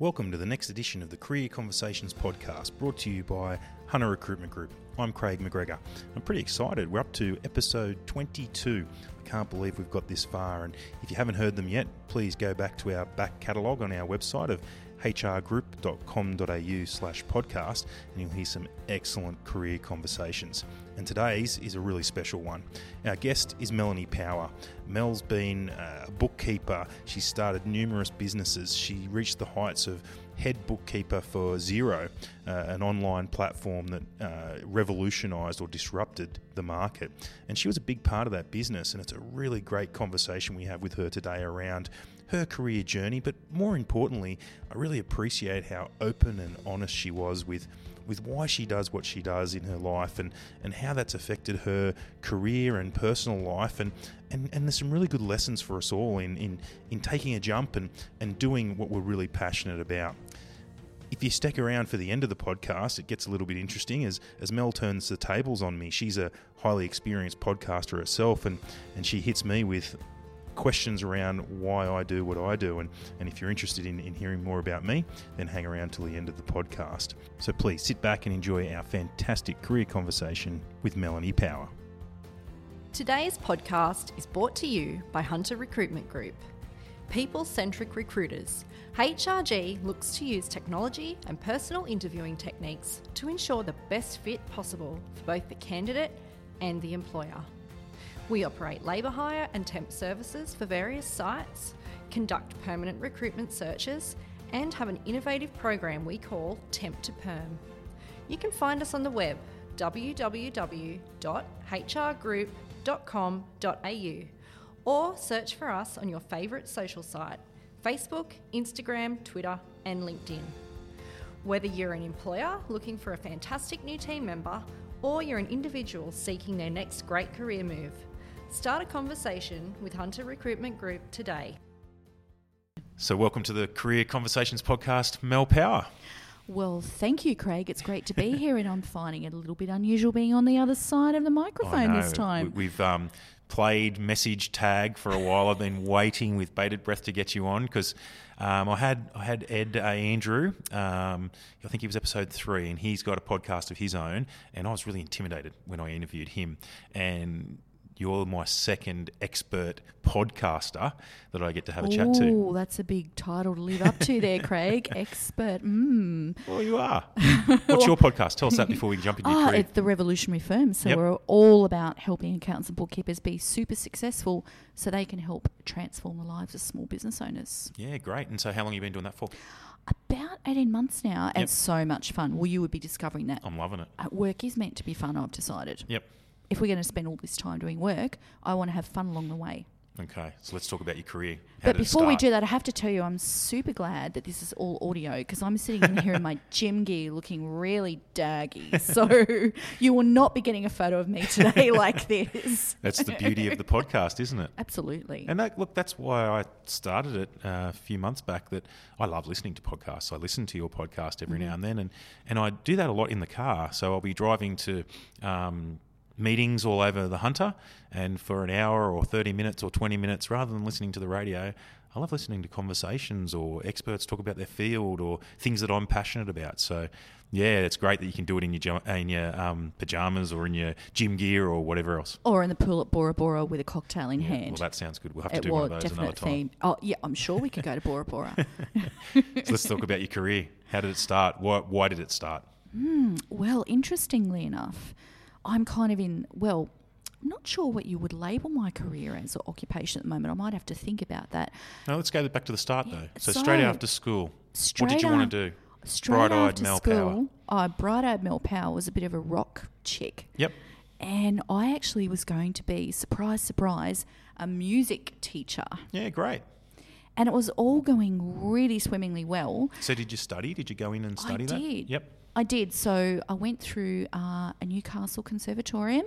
Welcome to the next edition of the Career Conversations podcast brought to you by Hunter Recruitment Group. I'm Craig McGregor. I'm pretty excited. We're up to episode 22. I can't believe we've got this far. And if you haven't heard them yet, please go back to our back catalogue on our website of hrgroup.com.au slash podcast and you'll hear some excellent career conversations. And today's is a really special one. Our guest is Melanie Power. Mel's been a bookkeeper. She started numerous businesses. She reached the heights of head bookkeeper for Xero, uh, an online platform that uh, revolutionised or disrupted the market. And she was a big part of that business. And it's a really great conversation we have with her today around her career journey, but more importantly, I really appreciate how open and honest she was with with why she does what she does in her life and, and how that's affected her career and personal life and, and, and there's some really good lessons for us all in, in, in taking a jump and, and doing what we're really passionate about. If you stick around for the end of the podcast, it gets a little bit interesting as, as Mel turns the tables on me. She's a highly experienced podcaster herself, and, and she hits me with questions around why I do what I do. And, and if you're interested in, in hearing more about me, then hang around till the end of the podcast. So please sit back and enjoy our fantastic career conversation with Melanie Power. Today's podcast is brought to you by Hunter Recruitment Group. People centric recruiters, HRG looks to use technology and personal interviewing techniques to ensure the best fit possible for both the candidate and the employer. We operate labour hire and temp services for various sites, conduct permanent recruitment searches, and have an innovative program we call Temp to Perm. You can find us on the web www.hrgroup.com.au or search for us on your favourite social site Facebook, Instagram, Twitter, and LinkedIn. Whether you're an employer looking for a fantastic new team member or you're an individual seeking their next great career move, Start a conversation with Hunter Recruitment Group today. So, welcome to the Career Conversations podcast, Mel Power. Well, thank you, Craig. It's great to be here, and I'm finding it a little bit unusual being on the other side of the microphone this time. We've um, played message tag for a while. I've been waiting with bated breath to get you on because um, I had I had Ed uh, Andrew. Um, I think he was episode three, and he's got a podcast of his own. And I was really intimidated when I interviewed him, and you're my second expert podcaster that I get to have a Ooh, chat to. Oh, that's a big title to live up to there, Craig. expert. Mm. Well, you are. What's your podcast? Tell us that before we jump into oh, your career. It's the Revolutionary Firm. So yep. we're all about helping accountants and bookkeepers be super successful so they can help transform the lives of small business owners. Yeah, great. And so how long have you been doing that for? About 18 months now. And yep. so much fun. Well, you would be discovering that. I'm loving it. work is meant to be fun, I've decided. Yep if we're going to spend all this time doing work, I want to have fun along the way. Okay, so let's talk about your career. How but before we do that, I have to tell you, I'm super glad that this is all audio because I'm sitting in here in my gym gear looking really daggy. So you will not be getting a photo of me today like this. That's the beauty of the podcast, isn't it? Absolutely. And that, look, that's why I started it uh, a few months back. That I love listening to podcasts. I listen to your podcast every mm-hmm. now and then, and and I do that a lot in the car. So I'll be driving to. Um, meetings all over the Hunter, and for an hour or 30 minutes or 20 minutes, rather than listening to the radio, I love listening to conversations or experts talk about their field or things that I'm passionate about. So, yeah, it's great that you can do it in your in your um, pajamas or in your gym gear or whatever else, or in the pool at Bora Bora with a cocktail in yeah, hand. Well, that sounds good. We'll have to it do one of those another time. Theme. Oh, yeah, I'm sure we could go to Bora Bora. so let's talk about your career. How did it start? Why, why did it start? Mm, well, interestingly enough, I'm kind of in, well, I'm not sure what you would label my career as or occupation at the moment. I might have to think about that. No, let's go back to the start though. So, so, straight after school, what did you want to do? Straight Bright-eyed Mel school, Power. Oh, bright-eyed Mel Power was a bit of a rock chick. Yep. And I actually was going to be, surprise, surprise, a music teacher. Yeah, great. And it was all going really swimmingly well. So, did you study? Did you go in and study I that? I did. Yep. I did. So I went through uh, a Newcastle conservatorium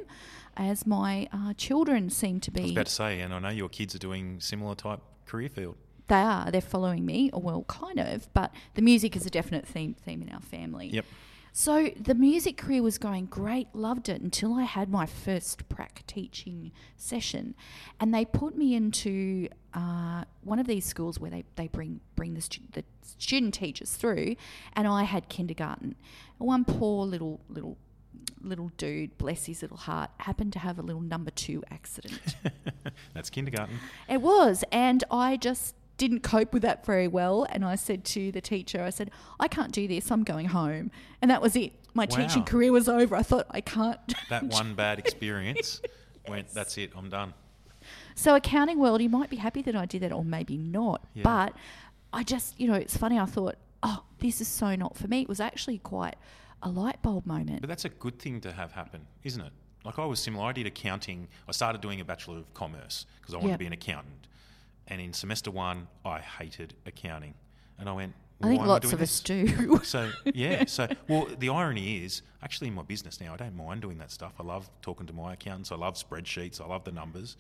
as my uh, children seem to be. I was about to say, and I know your kids are doing similar type career field. They are. They're following me, or well, kind of. But the music is a definite theme theme in our family. Yep. So the music career was going great, loved it until I had my first prac teaching session, and they put me into uh, one of these schools where they, they bring bring the, stu- the student teachers through, and I had kindergarten. One poor little little little dude, bless his little heart, happened to have a little number two accident. That's kindergarten. It was, and I just didn't cope with that very well. And I said to the teacher, I said, I can't do this. I'm going home. And that was it. My teaching career was over. I thought I can't. That one bad experience went, that's it, I'm done. So accounting world, you might be happy that I did that, or maybe not. Yeah. But I just, you know, it's funny. I thought, oh, this is so not for me. It was actually quite a light bulb moment. But that's a good thing to have happen, isn't it? Like I was similar. I did accounting. I started doing a Bachelor of Commerce because I wanted Yeah. to be an accountant. And in semester one, I hated accounting. And I went, I think "Why am I lots doing of us do. So yeah, so well, the irony is actually in my business now, I don't mind doing that stuff. I love talking to my accountants. I love spreadsheets. I love the numbers.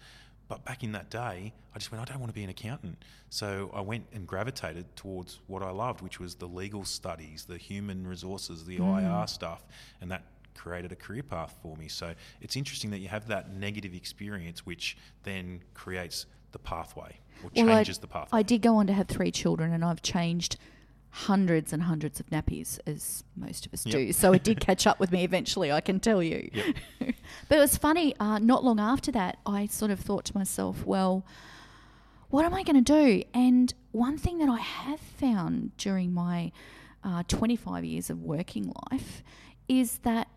But back in that day, I just went, I don't want to be an accountant. So I went and gravitated towards what I loved, which was the legal studies, the human resources, the IR hmm. stuff, and that created a career path for me. So it's interesting that you have that negative experience, which then creates the pathway or Well, I- changes the pathway. I did go on to have three children, and I've changed hundreds and hundreds of nappies, as most of us Yep. do. So it did catch up with me eventually, I can tell you. Yep. but it was funny. Uh, not long after that, I sort of thought to myself, well, what am I going to do? And one thing that I have found during my uh, 25 years of working life is that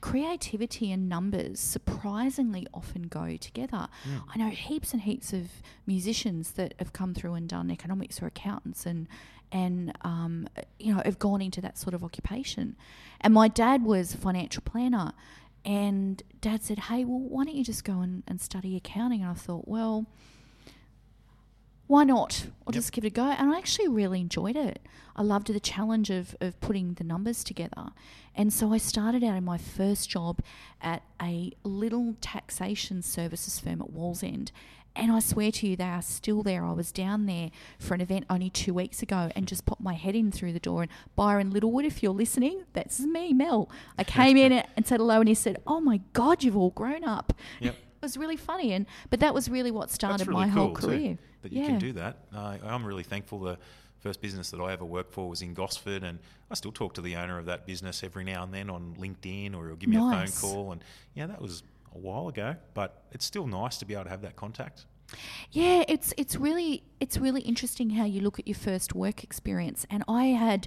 creativity and numbers surprisingly often go together. I know heaps and heaps of musicians that have come through and done economics or accountants and and um, you know have gone into that sort of occupation. And my dad was a financial planner, and dad said, "Hey, well, why don't you just go and, and study accounting?" And I thought, well why not? I'll Yep. just give it a go. And I actually really enjoyed it. I loved the challenge of, of putting the numbers together. And so I started out in my first job at a little taxation services firm at Wallsend. And I swear to you, they are still there. I was down there for an event only two weeks ago and just popped my head in through the door. And Byron Littlewood, if you're listening, that's me, Mel. I came in and said hello, and he said, Oh my God, you've all grown up. Yep. It was really funny, and but that was really what started really my cool whole too, career. that you can do that. Uh, I'm really thankful. The first business that I ever worked for was in Gosford, and I still talk to the owner of that business every now and then on LinkedIn, or he'll give me Nice. a phone call. And yeah, that was a while ago, but it's still nice to be able to have that contact. Yeah, it's it's really it's really interesting how you look at your first work experience. And I had,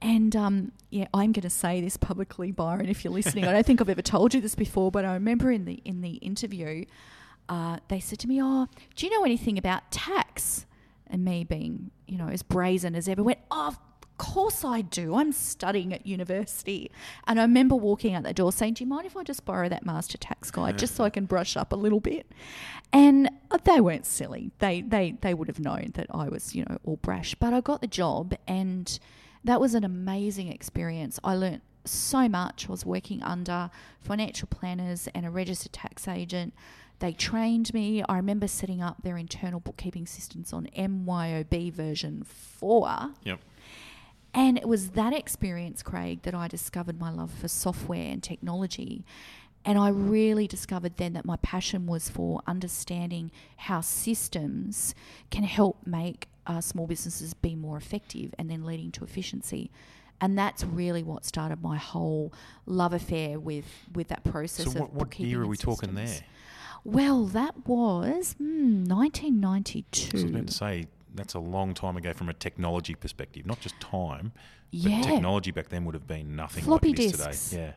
and um, yeah, I'm going to say this publicly, Byron, if you're listening. I don't think I've ever told you this before, but I remember in the in the interview, uh, they said to me, "Oh, do you know anything about tax?" And me being, you know, as brazen as ever, went, "Oh." Course I do. I'm studying at university. And I remember walking out the door saying, Do you mind if I just borrow that master tax guide just so I can brush up a little bit? And they weren't silly. They they they would have known that I was, you know, all brash. But I got the job and that was an amazing experience. I learnt so much. I was working under financial planners and a registered tax agent. They trained me. I remember setting up their internal bookkeeping systems on MYOB version 4. Yep. And it was that experience, Craig, that I discovered my love for software and technology. And I really discovered then that my passion was for understanding how systems can help make uh, small businesses be more effective and then leading to efficiency. And that's really what started my whole love affair with, with that process So of what, what year are we talking systems. there? Well, that was hmm, 1992. I was meant to say that's a long time ago from a technology perspective, not just time. Yeah. But technology back then would have been nothing Floppy like disks. today. Yeah.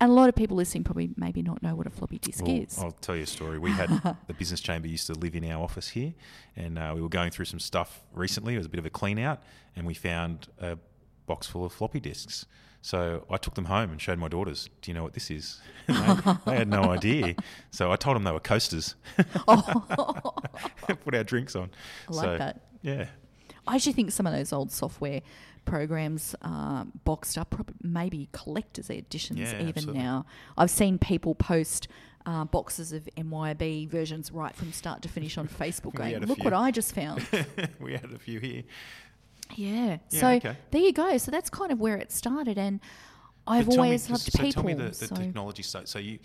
And a lot of people listening probably maybe not know what a floppy disk Well, is. I'll tell you a story. We had the business chamber used to live in our office here, and uh, we were going through some stuff recently. It was a bit of a clean out, and we found a box full of floppy disks. So I took them home and showed my daughters. Do you know what this is? They, they had no idea. So I told them they were coasters. Put our drinks on. I like So, that. Yeah. I actually think some of those old software programs uh, boxed up, maybe collector's editions Yeah, even absolutely. now. I've seen people post uh, boxes of MYOB versions right from start to finish on Facebook going, look few." what I just found. we had a few here. Yeah. Yeah, So okay. there you go. So that's kind of where it started. And I've But tell me- always loved people. so people. tell me the, the so technology. So you,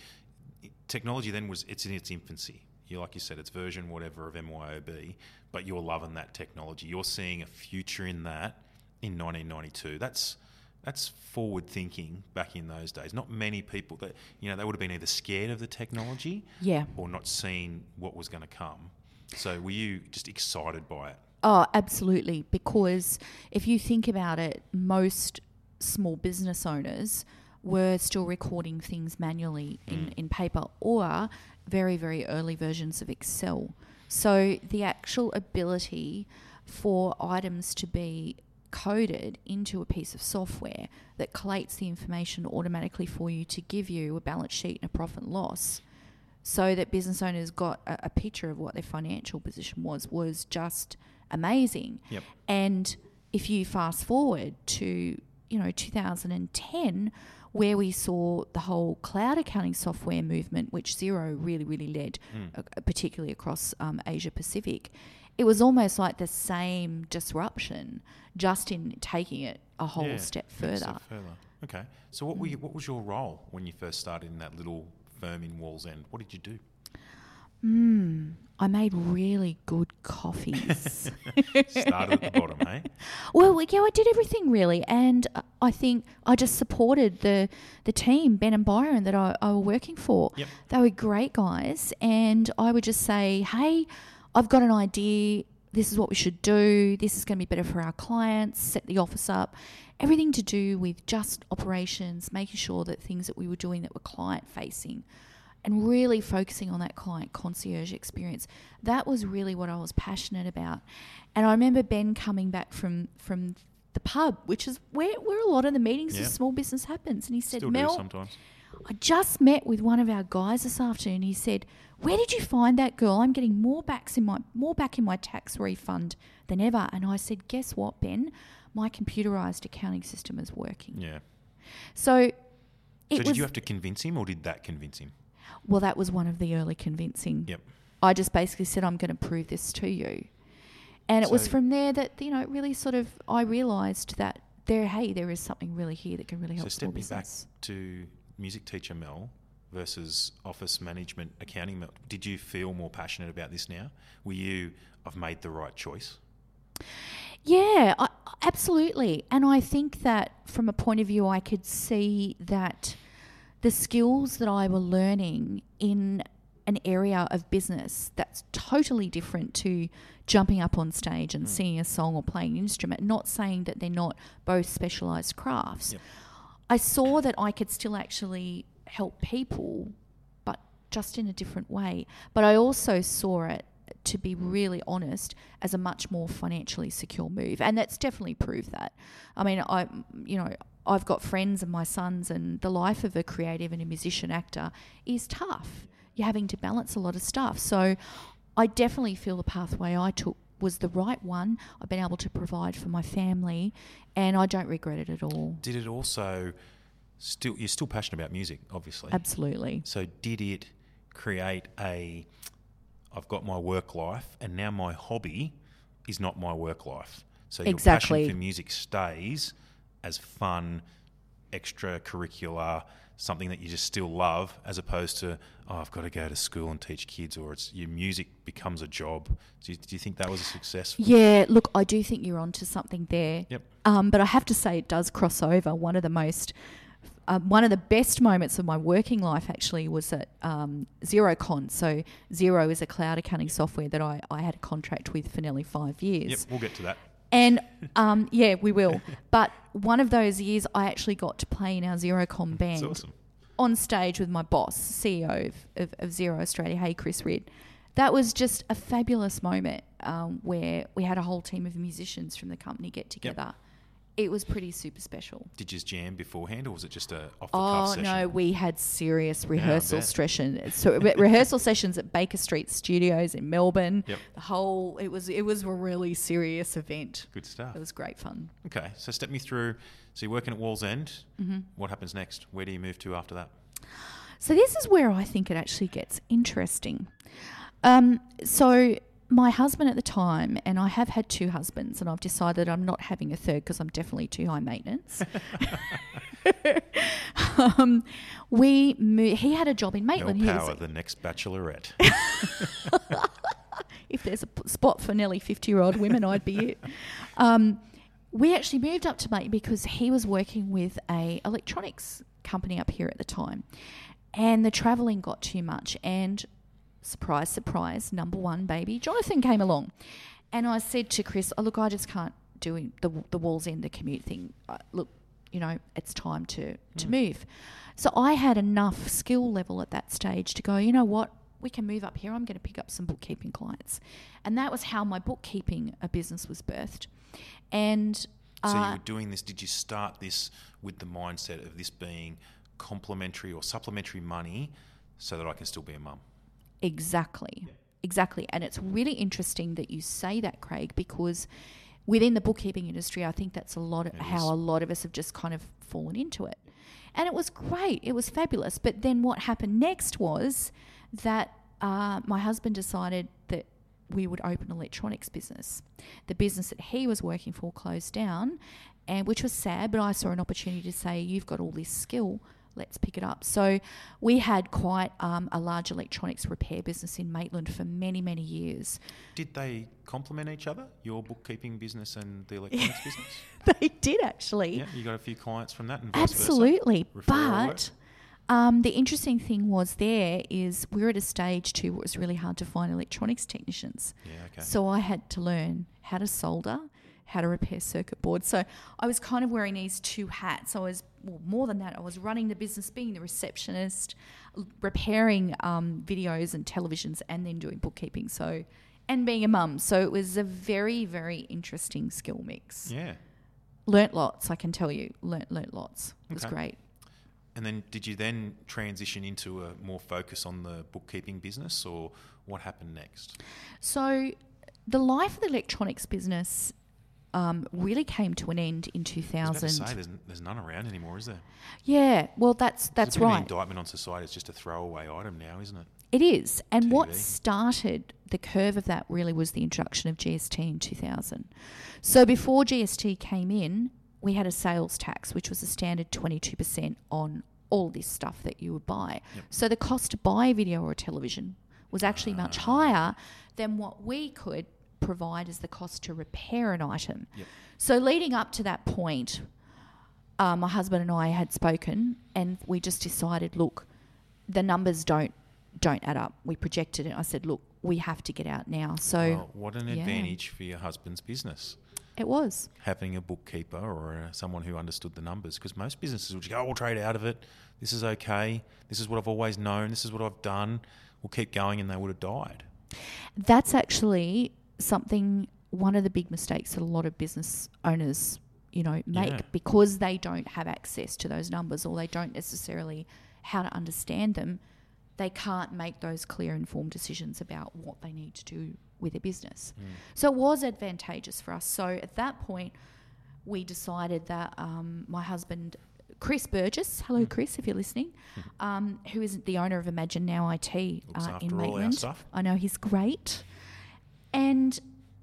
technology then was it's in its infancy. You like you said, it's version whatever of MYOB, but you're loving that technology. You're seeing a future in that in 1992. That's that's forward thinking back in those days. Not many people that you know they would have been either scared of the technology yeah. or not seen what was going to come. So were you just excited by it? Oh, absolutely. Because if you think about it, most small business owners were still recording things manually in, mm. in paper or very, very early versions of Excel. So the actual ability for items to be coded into a piece of software that collates the information automatically for you to give you a balance sheet and a profit and loss so that business owners got a, a picture of what their financial position was was just amazing. Yep. And if you fast forward to you know 2010, where we saw the whole cloud accounting software movement, which Xero really really led, uh, particularly across um, Asia Pacific, it was almost like the same disruption, just in taking it a whole Yeah, step further. step further. Okay. So what were you, what was your role when you first started in that little firm in Wallsend? What did you do? Mm, I made really good coffees. Started at the bottom, eh? Well, yeah, I did everything really, and I think I just supported the the team, Ben and Byron, that I, I were working for. Yep. They were great guys, and I would just say, "Hey, I've got an idea. This is what we should do. This is going to be better for our clients. Set the office up. Everything to do with just operations, making sure that things that we were doing that were client facing." And really focusing on that client concierge experience. That was really what I was passionate about. And I remember Ben coming back from from the pub, which is where, where a lot of the meetings Yeah. of small business happens. And he said, Still Mel, sometimes. I just met with one of our guys this afternoon. He said, "Where did you find that girl? I'm getting more backs in my more back in my tax refund than ever." And I said, "Guess what, Ben? My computerized accounting system is working." Yeah. So So did you have to convince him, or did that convince him? Well, that was one of the early convincing. Yep. I just basically said, I'm going to prove this to you. And it was from there that, you know, it really sort of, I realised that there, hey, there is something really here that can really help So small step me back to music teacher Mel versus office management accounting Mel. Did you feel more passionate about this now? Were you, I've made the right choice? Yeah, I, absolutely. And I think that from a point of view, I could see that the skills that I were learning in an area of business that's totally different to jumping up on stage and hmm. singing a song or playing an instrument, not saying that they're not both specialized crafts. Yep. I saw that I could still actually help people, but just in a different way. But I also saw it, to be really honest, as a much more financially secure move, and that's definitely proved that. I mean, I, you know, I've got friends and my sons, and the life of a creative and a musician actor is tough. You're having to balance a lot of stuff. So, I definitely feel the pathway I took was the right one. I've been able to provide for my family, and I don't regret it at all. Did it also still, you're still passionate about music, obviously. Absolutely. So did it create a, I've got my work life and now my hobby is not my work life. So your Exactly. passion for music stays as fun, extracurricular, something that you just still love, as opposed to oh, I've got to go to school and teach kids, or it's your music becomes a job. Do you, do you think that was a success? Yeah, look, I do think you're onto something there. Yep. Um, but I have to say, it does cross over. One of the most, uh, one of the best moments of my working life actually was at um, Xerocon. So Xero is a cloud accounting software that I, I had a contract with for nearly five years. Yep, we'll get to that. And um, yeah, we will. But one of those years, I actually got to play in our Xerocon band It's awesome. on stage with my boss, CEO of, of, of Xero Australia, hey Chris Ridd. That was just a fabulous moment um, where we had a whole team of musicians from the company get together. It was pretty super special. Did you just jam beforehand, or was it just a off the cuff Oh session? no, we had serious rehearsal bet. sessions. So rehearsal sessions at Baker Street Studios in Melbourne. Yep. The whole it was it was a really serious event. Good stuff. It was great fun. Okay, so step me through. So you're working at Wallsend. Mm-hmm. What happens next? Where do you move to after that? So this is where I think it actually gets interesting. Um, so my husband at the time, and I have had two husbands, and I've decided I'm not having a third because I'm definitely too high maintenance. um, we mo- he had a job in Maitland. Was- Power, the next bachelorette. if there's a p- spot for nearly 50 year old women, I'd be it. Um, we actually moved up to Maitland because he was working with a electronics company up here at the time. And the travelling got too much. And surprise, surprise, number one baby, Jonathan came along. And I said to Chris, oh, look, I just can't do the, the Wallsend, the commute thing. Uh, look, you know, it's time to, to move. So I had enough skill level at that stage to go, you know what, we can move up here. I'm going to pick up some bookkeeping clients. And that was how my bookkeeping uh, business was birthed. And so uh, you were doing this. Did you start this with the mindset of this being complementary or supplementary money, so that I can still be a mum? Exactly. Exactly. And it's really interesting that you say that, Craig, because within the bookkeeping industry, I think that's a lot of It how is. a lot of us have just kind of fallen into it. And it was great. It was fabulous. But then what happened next was that uh, my husband decided that we would open an electronics business. The business that he was working for closed down, and which was sad. But I saw an opportunity to say, "You've got all this skill, let's pick it up." So we had quite um, a large electronics repair business in Maitland for many, many years. Did they complement each other, your bookkeeping business and the electronics business? they did actually. Yeah, you got a few clients from that, and vice? Absolutely. But um, the interesting thing was there is we were at a stage too where it was really hard to find electronics technicians. Yeah, okay. So I had to learn how to solder, how to repair circuit boards. So I was kind of wearing these two hats. I was, well, more than that, I was running the business, being the receptionist, repairing um, videos and televisions, and then doing bookkeeping. So, and being a mum. So it was a very, very interesting skill mix. yeah. Learnt lots, I can tell you. Learnt, learnt lots. It was Okay. great. And then did you then transition into a more focus on the bookkeeping business, or what happened next? So, the life of the electronics business um, really came to an end in I was about 2000. to say, there's, there's none around anymore, is there? yeah, well, that's It's that's of an right. indictment on society. It's just a throwaway item now, isn't it? It is. And what started the curve of that really was the introduction of GST in 2000. So before GST came in, we had a sales tax, which was a standard 22% on all this stuff that you would buy. Yep. So the cost to buy a video or a television was actually much Ah. higher than what we could provide as the cost to repair an item. Yep. So leading up to that point, uh, my husband and I had spoken, and we just decided, look, the numbers don't don't add up. We projected it. I said, look, we have to get out now. So Well, what an yeah. advantage for your husband's business it was. having a bookkeeper or uh, someone who understood the numbers. Because most businesses would go, "Oh, "We'll trade out of it. This is okay. This is what I've always known. This is what I've done. We'll keep going," and they would have died. That's actually something. One of the big mistakes that a lot of business owners, you know, make Yeah. because they don't have access to those numbers or they don't necessarily how to understand them. They can't make those clear, informed decisions about what they need to do with their business. So it was advantageous for us. So at that point, we decided that um, my husband, Chris Burgess, hello Chris, if you're listening, um, who is the owner of Imagine Now IT uh, in Maitland. I know he's great. And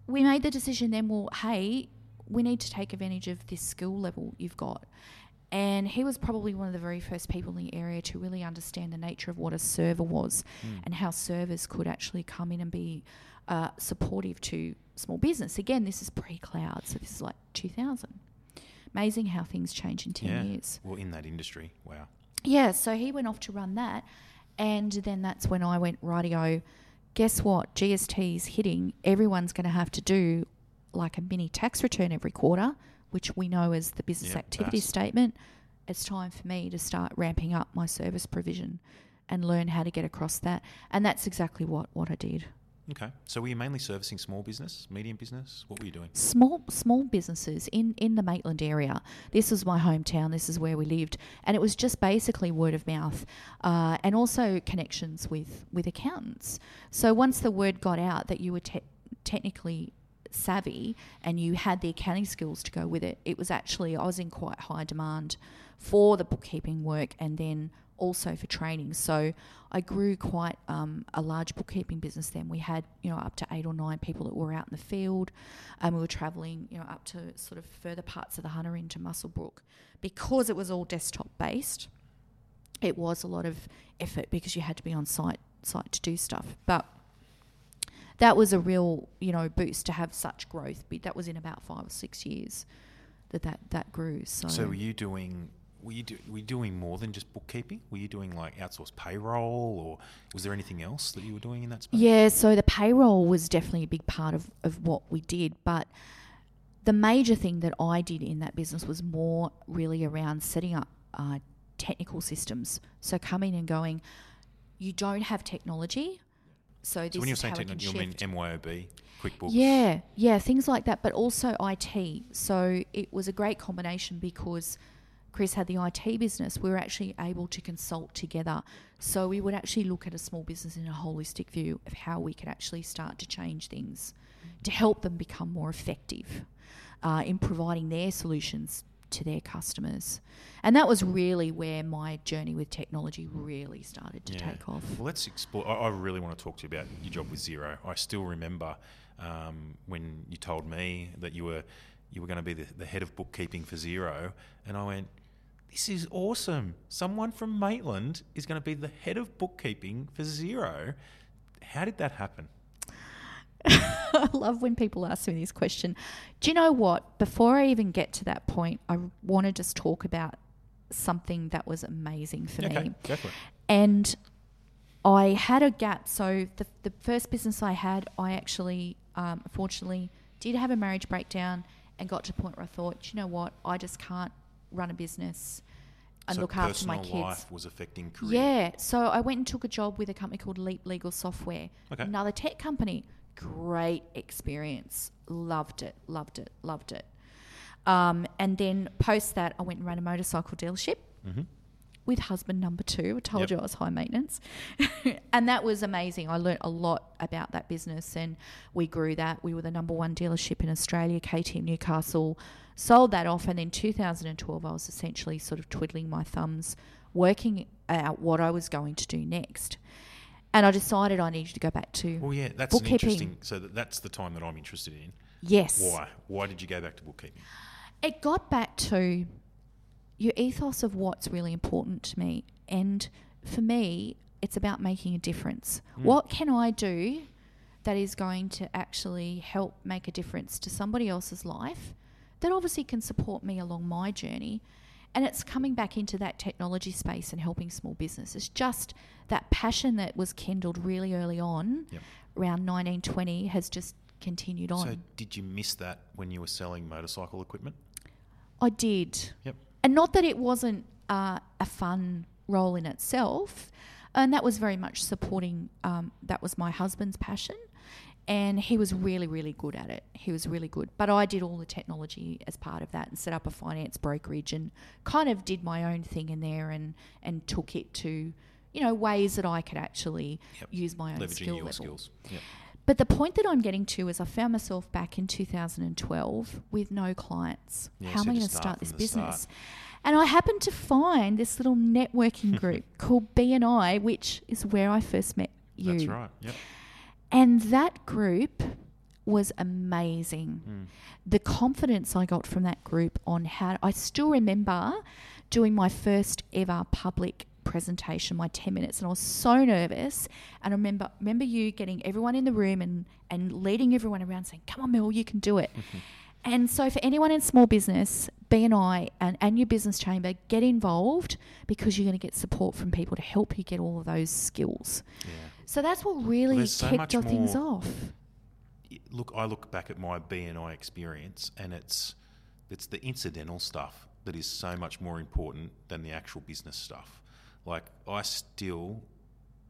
we made the decision then, well, hey, we need to take advantage of this skill level you've got. And he was probably one of the very first people in the area to really understand the nature of what a server was and how servers could actually come in and be uh, supportive to small business. Again, this is pre cloud, so this is like 2000. Amazing how things change in 10 yeah. years. Well, in that industry, wow. Yeah, so he went off to run that. And then that's when I went, radio, guess what? GST is hitting. Everyone's going to have to do like a mini tax return every quarter, which we know as the business Yep, activity statement. It's time for me to start ramping up my service provision and learn how to get across that. And that's exactly what, what I did. Okay. So were you mainly servicing small business, medium business? What were you doing? small small businesses in in the Maitland area. This was my hometown. This is where we lived, and it was just basically word of mouth, uh, and also connections with with accountants. So once the word got out that you were te- technically savvy and you had the accounting skills to go with it, it was actually I was in quite high demand for the bookkeeping work, and then also for training. So I grew quite um, a large bookkeeping business then. We had, you know, up to eight or nine people that were out in the field and we were travelling, you know, up to sort of further parts of the Hunter into Muswellbrook. Because it was all desktop based, it was a lot of effort because you had to be on site site to do stuff. But that was a real, you know, boost to have such growth. But that was in about five or six years that that, that grew. So, So were you doing? Were you, do, were you doing more than just bookkeeping? Were you doing like outsourced payroll, or was there anything else that you were doing in that space? Yeah, so the payroll was definitely a big part of, of what we did, but the major thing that I did in that business was more really around setting up uh, technical systems. So coming and going, you don't have technology. So this So when you're saying how it can technology, you mean. MYOB, QuickBooks? Yeah, yeah, things like that, but also IT. So it was a great combination because Chris had the IT business. We were actually able to consult together. So we would actually look at a small business in a holistic view of how we could actually start to change things to help them become more effective uh, in providing their solutions to their customers. And that was really where my journey with technology really started to Yeah. take off. Well, let's explore. I, I really want to talk to you about your job with Xero. I still remember um, when you told me that you were you were going to be the, the head of bookkeeping for Xero, and I went, "This is awesome! Someone from Maitland is going to be the head of bookkeeping for Xero. How did that happen? I love when people ask me this question. Do you know what? Before I even get to that point, I want to just talk about something that was amazing for okay, me. for. And I had a gap. So the, the first business I had, I actually, um, unfortunately, did have a marriage breakdown and got to a point where I thought, "Do you know what? I just can't run a business and so look after my kids. life was affecting career. Yeah. So I went and took a job with a company called Leap Legal Software, Okay. another tech company. Great experience. Loved it. Loved it. Loved it. Um, and then post that, I went and ran a motorcycle dealership hmm with husband number two. I told Yep. you I was high maintenance. and that was amazing. I learnt a lot about that business and we grew that. We were the number one dealership in Australia, KTM Newcastle. Sold that off. And then 2012, I was essentially sort of twiddling my thumbs, working out what I was going to do next. And I decided I needed to go back to Well, yeah, that's an interesting. So that, that's the time that I'm interested in. Yes. Why? Why did you go back to bookkeeping? it got back to your ethos of what's really important to me. And for me, it's about making a difference. Mm. What can I do that is going to actually help make a difference to somebody else's life that obviously can support me along my journey? And it's coming back into that technology space and helping small business. It's just that passion that was kindled really early on, Yep. around 1920, has just continued on. So did you miss that when you were selling motorcycle equipment? I did. Yep. And not that it wasn't uh, a fun role in itself. And that was very much supporting, um, that was my husband's passion. And he was really, really good at it. He was really good. But I did all the technology as part of that and set up a finance brokerage and kind of did my own thing in there and, and took it to, you know, ways that I could actually Yep. use my own Leveraging skill your level. skills. Yep. But the point that I'm getting to is I found myself back in 2012 with no clients. Yeah, How so am I going to start start this business? start. And I happened to find this little networking group called BNI, which is where I first met you. That's right. Yep. And that group was amazing. Mm. The confidence I got from that group on how I still remember doing my first ever public presentation, my 10 minutes, and I was so nervous. And I remember remember you getting everyone in the room and, and leading everyone around saying, Come on, Mel, you can do it. Mm-hmm. And so, for anyone in small business, BNI and, and your business chamber, get involved because you're going to get support from people to help you get all of those skills. Yeah. So that's what really there's so kicked much our things off. look, I look back at my BNI experience, and it's it's the incidental stuff that is so much more important than the actual business stuff. Like I still,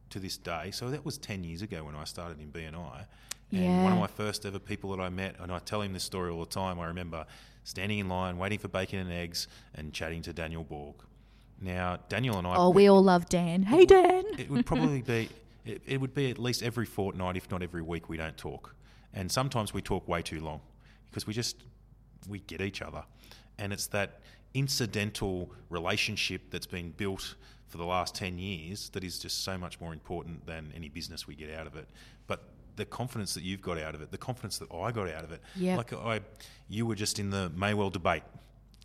to this day, so that was ten years ago when I started in BNI, and yeah. one of my first ever people that I met, and I tell him this story all the time. I remember standing in line, waiting for bacon and eggs, and chatting to Daniel Borg. Now, Daniel and I. Oh, we all love Dan. Hey, Dan. it would probably be it, it would be at least every fortnight if not every week we don't talk and sometimes we talk way too long because we just we get each other and it's that incidental relationship that's been built for the last 10 years that is just so much more important than any business we get out of it. But the confidence that you've got out of it, the confidence that I got out of it. Yep. Like I, you were just in the Maywell debate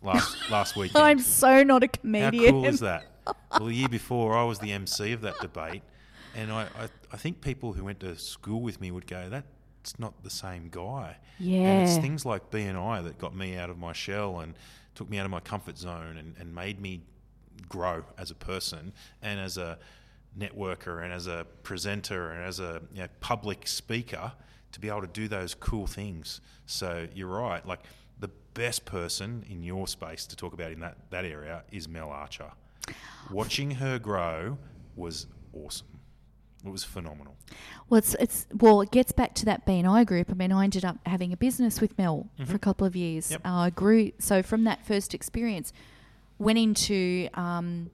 last last week. I'm so not a comedian. How cool is that? well, the year before, I was the MC of that debate, and I, I, I think people who went to school with me would go, "That's not the same guy." Yeah. And it's things like BNI that got me out of my shell and took me out of my comfort zone and, and made me grow as a person and as a networker and as a presenter and as a you know, public speaker to be able to do those cool things. So you're right. Like the best person in your space to talk about in that, that area is Mel Archer. Watching her grow was awesome. It was phenomenal. Well, it's, it's well, it gets back to that BNI group. I mean, I ended up having a business with Mel for a couple of years. Yep. Uh, I grew so from that first experience, went into um,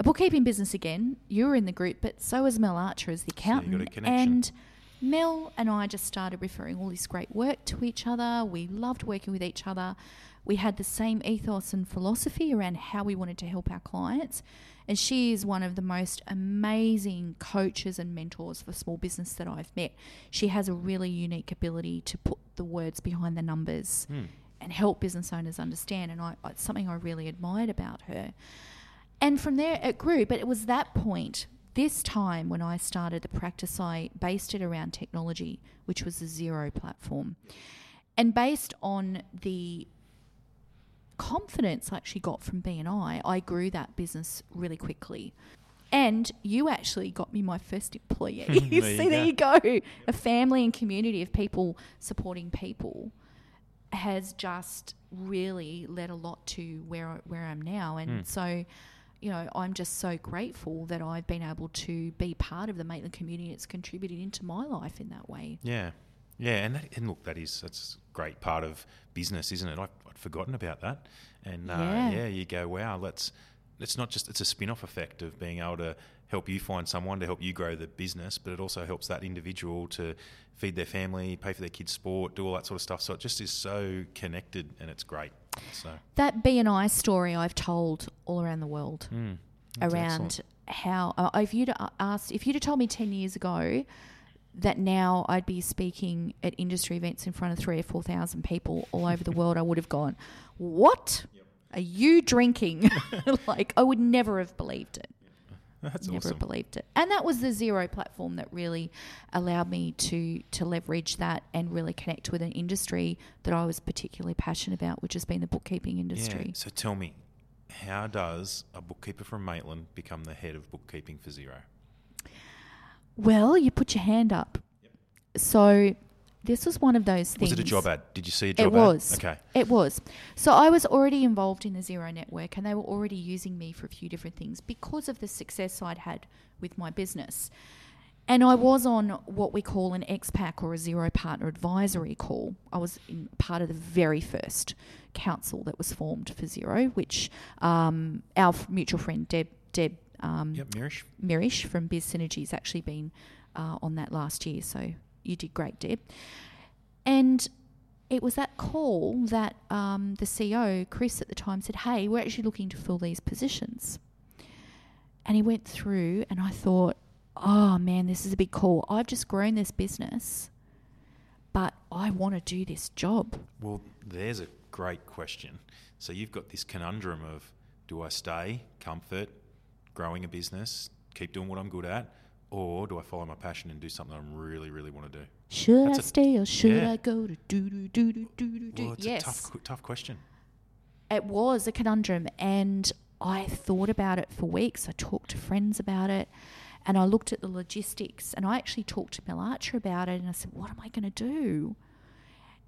a bookkeeping business again. You were in the group, but so was Mel Archer as the So you got a accountant, connection. and Mel and I just started referring all this great work to each other. We loved working with each other. We had the same ethos and philosophy around how we wanted to help our clients. And she is one of the most amazing coaches and mentors for small business that I've met. She has a really unique ability to put the words behind the numbers Hmm. And help business owners understand. And I, it's something I really admired about her. And from there, it grew. But it was that point, this time when I started the practice, I based it around technology, which was the Xero platform. And based on the confidence I actually got from BNI, I grew that business really quickly. And you actually got me my first employee. There you See, there you go. A family and community of people supporting people has just really led a lot to where I- where I'm now. And so, you know, I'm just so grateful that I've been able to be part of the Maitland community. It's contributed into my life in that way. Yeah, yeah, and that, and look, that is that's a great part of business, isn't it? I've, I'd forgotten about that, and uh, Yeah. yeah. you go, wow, let's. It's not just it's a spin-off effect of being able to help you find someone to help you grow the business, but it also helps that individual to feed their family, pay for their kids' sport, do all that sort of stuff. So it just is so connected, and it's great. So That BNI story I've told all around the world. mm, around excellent. how uh, if you'd asked if you'd have told me 10 years ago that now I'd be speaking at industry events in front of three or four thousand people all over the world, I would have gone, "What are you drinking?" like I would never have believed it. that's never awesome. believed it. And that was the Xero platform that really allowed me to to leverage that and really connect with an industry that I was particularly passionate about, which has been the bookkeeping industry. Yeah. So tell me, how does a bookkeeper from Maitland become the head of bookkeeping for Xero? Well, you put your hand up. Yep. So this was one of those things. Was it a job ad? Did you see a job It ad? was. Okay. It was. So I was already involved in the Xero Network and they were already using me for a few different things because of the success I'd had with my business. And I was on what we call an XPAC or a Xero Partner Advisory call. I was in part of the very first council that was formed for Xero, which um, our mutual friend Deb Deb um, Yep, Mirish. Mirish from Biz Synergy's actually been uh, on that last year. So you did great, Deb. And it was that call that um, the CEO, Chris, at the time said, Hey, we're actually looking to fill these positions. And he went through, and I thought, Oh man, this is a big call. I've just grown this business, but I want to do this job. Well, there's a great question. So you've got this conundrum of do I stay, comfort, growing a business, keep doing what I'm good at, or do I follow my passion and do something I really, really want to do? Should That's I a- stay or should yeah. I go to do do do do do do do? Well, it's yes. a tough, tough question. it was a conundrum and I thought about it for weeks. I talked to friends about it and I looked at the logistics and I actually talked to Mel Archer about it and I said, What am I going to do?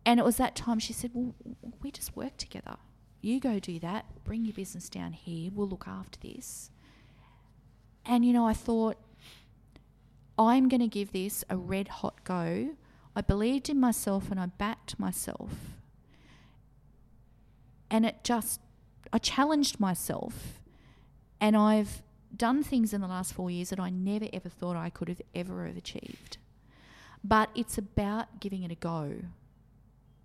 And it was that time she said, Well, we just work together. You go do that, bring your business down here, we'll look after this. And, you know, I thought, I'm going to give this a red hot go. I believed in myself and I backed myself and it just I challenged myself and I've done things in the last 4 years that I never ever thought I could have ever have achieved. But it's about giving it a go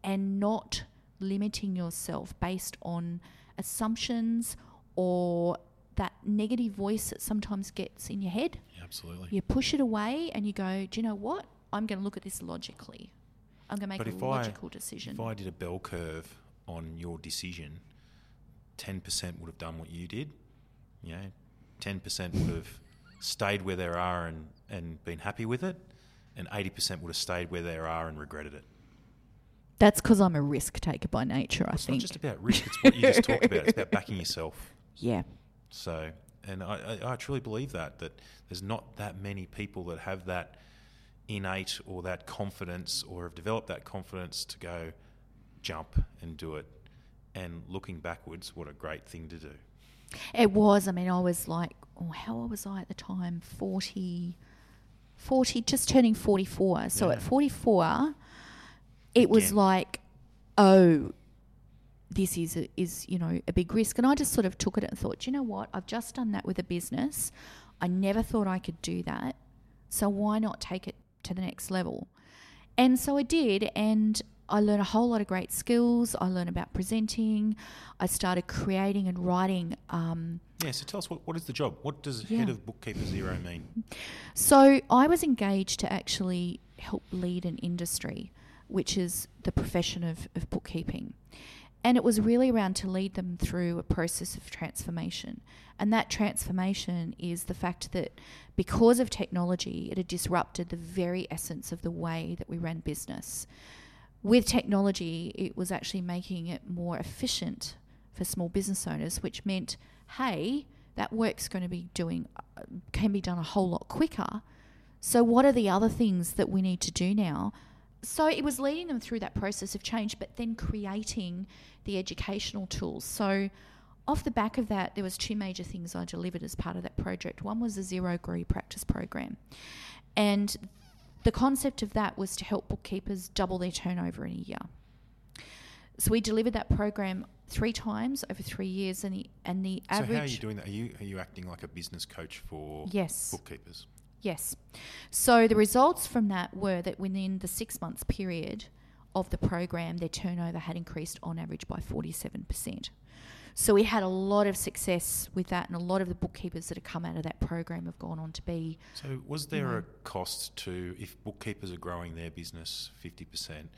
and not limiting yourself based on assumptions or that negative voice that sometimes gets in your head. Yeah, absolutely. You push it away and you go, do you know what? I'm going to look at this logically. I'm going to make But a if I- logical decision. If I did a bell curve on your decision, ten percent would have done what you did. You know, ten percent would have stayed where they are and, and been happy with it, and eighty percent would have stayed where they are and regretted it. That's because I'm a risk taker by nature, I It's think. not just about risk; it's what you just talked about. It's about backing yourself. yeah. So, and I, I, I truly believe that that there's not that many people that have that innate or that confidence or have developed that confidence to go jump and do it. And looking backwards, what a great thing to do. It was. I mean, I was like, oh, how old was I at the time? 40, 40 just turning 44. So Yeah. at 44, it was like, oh, this is, a, is, you know, a big risk. And I just sort of took it and thought, you know what? I've just done that with a business. I never thought I could do that. So why not take it to the next level? And so I did, and I learned a whole lot of great skills. I learned about presenting. I started creating and writing. Um, Yeah, so tell us what, what is the job? What does Yeah. head of bookkeeper Xero mean? so I was engaged to actually help lead an industry, which is the profession of, of bookkeeping. And it was really around to lead them through a process of transformation. And that transformation is the fact that because of technology, it had disrupted the very essence of the way that we ran business. With technology, it was actually making it more efficient for small business owners, which meant, hey, that work's going to be doing, uh, can be done a whole lot quicker. So, what are the other things that we need to do now? So, it was leading them through that process of change, but then creating the educational tools. So, off the back of that, there was two major things I delivered as part of that project. One was the Xero agree practice program, and the concept of that was to help bookkeepers double their turnover in a year. So we delivered that program three times over three years, and the and the So average. how are you doing that? Are you are you acting like a business coach for Yes. bookkeepers? Yes. So the results from that were that within the six months period of the program, their turnover had increased on average by 47%. So we had a lot of success with that, and a lot of the bookkeepers that have come out of that program have gone on to be. So was there know. a cost to if bookkeepers are growing their business fifty percent?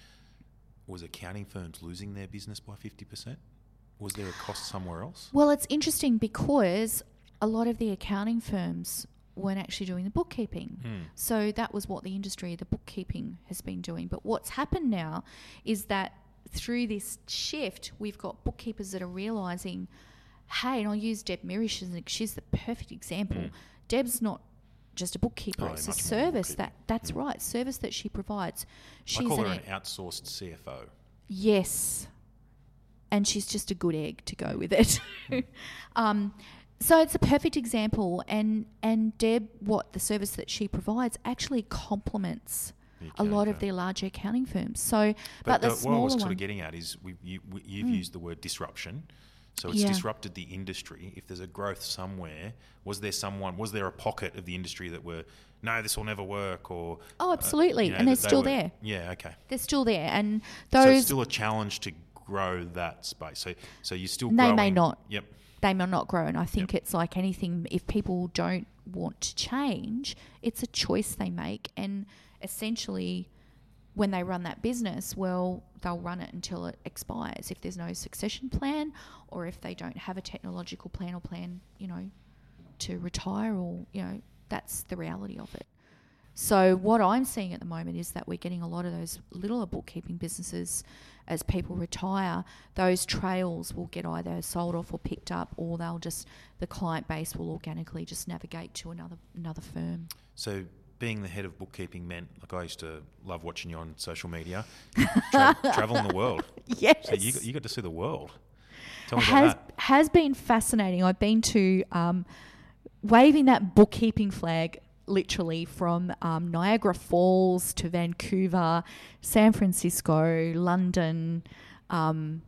Was accounting firms losing their business by fifty percent? Was there a cost somewhere else? Well, it's interesting because a lot of the accounting firms weren't actually doing the bookkeeping. Hmm. So that was what the industry, the bookkeeping, has been doing. But what's happened now is that through this shift, we've got bookkeepers that are realizing, hey, and I'll use Deb Mirish as she's the perfect example. Mm. Deb's not just a bookkeeper; Oh, it's a service that that's Mm. right, service that she provides. She's I call her an, an outsourced CFO. Yes. And she's just a good egg to go with it. um, so it's a perfect example, and and Deb, what the service that she provides actually complements a lot of firm. the larger accounting firms. So, but, the, the- what I was sort of getting at is we, you, we, you've Hmm. used the word disruption. So it's Yeah. disrupted the industry. If there's a growth somewhere, was there someone? Was there a pocket of the industry that were no, this will never work, or oh, uh, absolutely, you know, and they're still were- there. Yeah, okay. They're still there, and so those it's still a challenge to grow that space. So so you're still They may not. Yep. They may not grow. And I think it's like anything, if people don't want to change, it's a choice they make. And essentially, when they run that business, well, they'll run it until it expires. If there's no succession plan, or if they don't have a technological plan or plan, you know, to retire, or, you know, that's the reality of it. So what I'm seeing at the moment is that we're getting a lot of those littler bookkeeping businesses as people retire, those trails will get either sold off or picked up or they'll just the client base will organically just navigate to another another firm. So being the head of bookkeeping meant like I used to love watching you on social media, tra- traveling the world. Yes. So you got, you got to see the world. Tell me about has has been fascinating. I've been to um, waving that bookkeeping flag literally from um, Niagara Falls to Vancouver, San Francisco, London, um,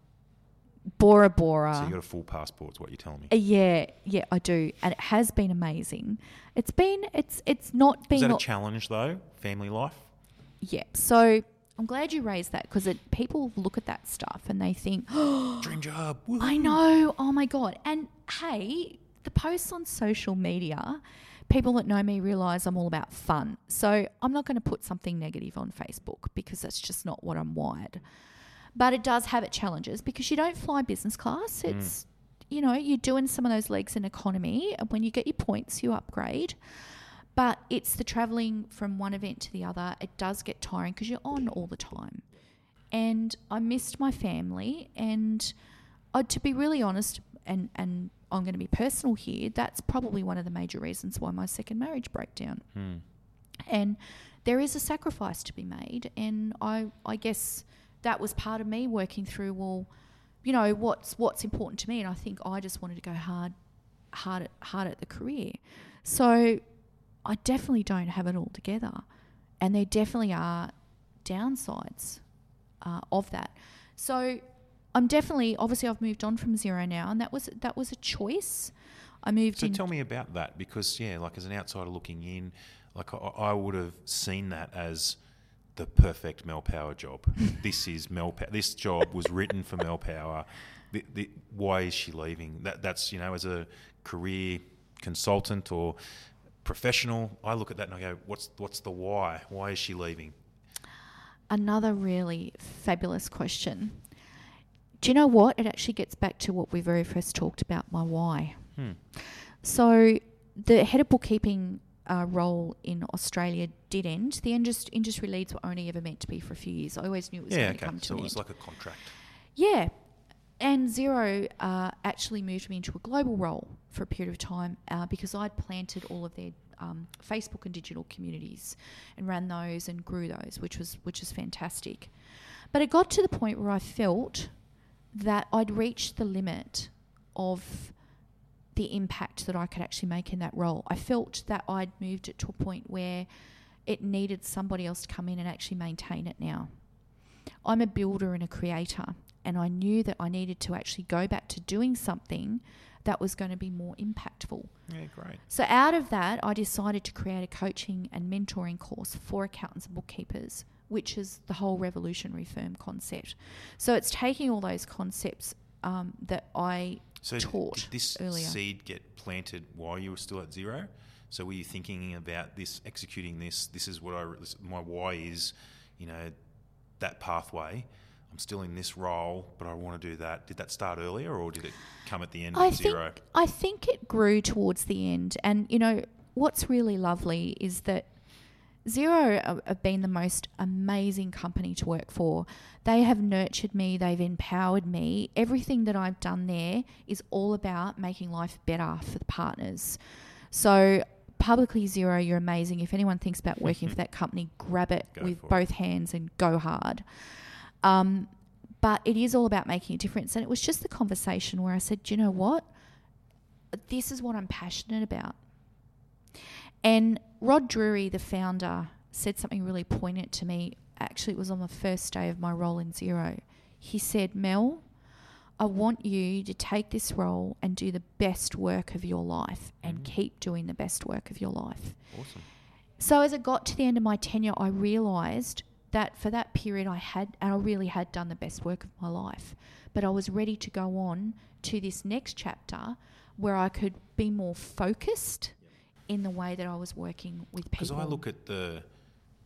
Bora Bora. So you got a full passport, is what you're telling me. Uh, yeah, yeah, I do, and it has been amazing. It's been, it's, it's not been. Is that a challenge though? Family life? yeah. So I'm glad you raised that because people look at that stuff and they think, oh, Dream job. I know. Oh my God. And hey, the posts on social media, people that know me realize I'm all about fun. So I'm not going to put something negative on Facebook because that's just not what I'm wired. But it does have its challenges because you don't fly business class. Hmm. It's, you know, you're doing some of those legs in economy. And when you get your points, you upgrade. But it's the traveling from one event to the other. It does get tiring because you're on all the time. And I missed my family. And to be really honest, and, and I'm going to be personal here, that's probably one of the major reasons why my second marriage broke down. Hmm. And there is a sacrifice to be made. And I, I guess that was part of me working through, well, you know, what's what's important to me. And I think I just wanted to go hard, hard at, hard at the career. So I definitely don't have it all together. And there definitely are downsides uh, of that. So I'm definitely, obviously, I've moved on from Xero now, and that was that was a choice. I moved So tell me about that because yeah, like as an outsider looking in, like I, I would have seen that as the perfect Mel Power job. this is Mel. Power. This job was written for Mel Power. The, the, why is she leaving? That that's you know as a career consultant or professional, I look at that and I go, what's what's the why? Why is she leaving? Another really fabulous question. Do you know what? It actually gets back to what we very first talked about my why. Hmm. So, the head of bookkeeping uh, role in Australia did end. The indus- industry leads were only ever meant to be for a few years. I always knew it was Yeah, going okay. to come to So an it was like a contract. Yeah. And Xero uh, actually moved me into a global role for a period of time uh, because I'd planted all of their um, Facebook and digital communities and ran those and grew those, which was which is fantastic. But it got to the point where I felt that I'd reached the limit of the impact that I could actually make in that role. I felt that I'd moved it to a point where it needed somebody else to come in and actually maintain it now. I'm a builder and a creator, and I knew that I needed to actually go back to doing something that was going to be more impactful. Yeah, great. So, out of that, I decided to create a coaching and mentoring course for accountants and bookkeepers, which is the whole revolutionary firm concept. So, it's taking all those concepts um, that I So taught did this earlier. seed get planted while you were still at Xero? So were you thinking about this, executing this? This is what I this, my why is, you know, that pathway. I'm still in this role, but I want to do that. Did that start earlier, or did it come at the end I of think Xero? I think it grew towards the end, and you know what's really lovely is that Xero have- been the most amazing company to work for. They have nurtured me, they've empowered me. Everything that I've done there is all about making life better for the partners. So, publicly Xero, you're amazing. If anyone thinks about working for that company, grab it Go with for it. both hands and go hard. Um, but it is all about making a difference. And it was just the conversation where I said, Do you know what? This is what I'm passionate about. And Rod Drury, the founder, said something really poignant to me. Actually, it was on the first day of my role in Xero. He said, Mel, I want you to take this role and do the best work of your life and Mhm. keep doing the best work of your life. Awesome. So as it got to the end of my tenure, I realised that for that period I had, and I really had done the best work of my life. But I was ready to go on to this next chapter where I could be more focused in the way that I was working with people. Because. I look at the,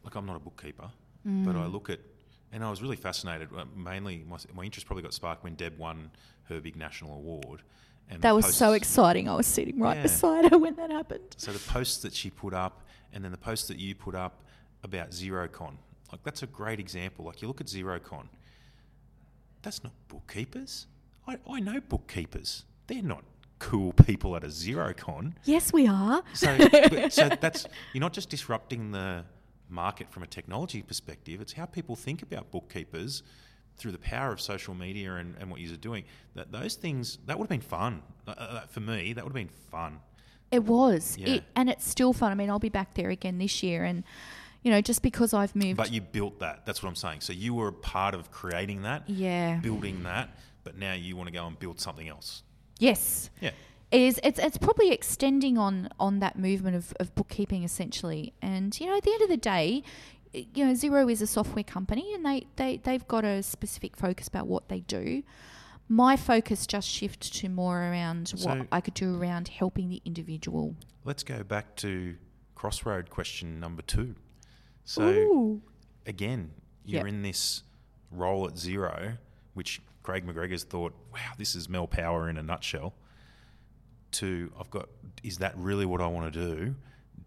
like I'm not a bookkeeper, but I Mm. look at, and I was really fascinated. uh, Mainly, my, my interest probably got sparked when Deb won her big national award. And that was so exciting. I was sitting right Yeah. beside her when that happened. So the posts that she put up, and then the posts that you put up about Xerocon, like that's a great example. Like you look at Xerocon, that's not bookkeepers. I, I know bookkeepers. They're not cool people at a Xerocon. Yes, we are. So, but- so that's you're not just disrupting the market from a technology perspective. It's how people think about bookkeepers through the power of social media and, and what you're doing. That those things that would have been fun uh, uh, for me. That would have been fun. It was. Yeah. It, and it's still fun. I mean, I'll be back there again this year. And, you know, just because I've moved. But you built that. That's what I'm saying. So you were a part of creating that, yeah. building that, but now you want to go and build something else. Yes. Yeah. It is it's it's probably extending on on that movement of, of bookkeeping essentially. And you know, at the end of the day, you know, Xero is a software company and they, they, they've got a specific focus about what they do. My focus just shifts to more around So- what I could do around helping the individual. Let's go back to crossroad question number two. So Ooh. again, you're Yep. in this role at Xero, which Craig McGregor's thought, wow, this is Mel Power in a nutshell. To I've got, is that really what I want to do?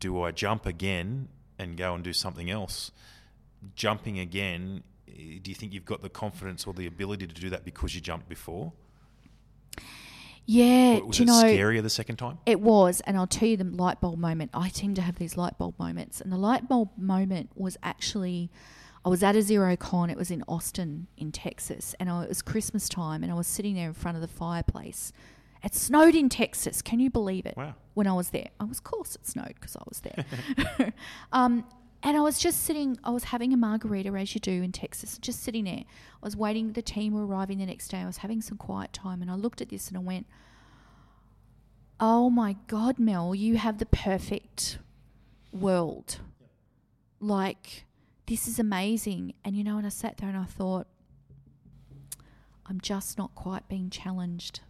Do I jump again and go and do something else? Jumping again, eh, do you think you've got the confidence or the ability to do that because you jumped before? Yeah, was do you it know, scarier the second time? It was, and I'll tell you the light bulb moment. I seem to have these light bulb moments, and the light bulb moment was actually, I was at a Xerocon. It was in Austin, in Texas, and I, it was Christmas time, and I was sitting there in front of the fireplace. It snowed in Texas. Can you believe it? Wow. When I was there, I was, of course, it snowed because I was there. um, and I was just sitting. I was having a margarita, as you do in Texas, just sitting there. I was waiting. The team were arriving the next day. I was having some quiet time, and I looked at this and I went. Oh my God, Mel, you have the perfect world. Like, this is amazing. And you know, and I sat there and I thought, I'm just not quite being challenged.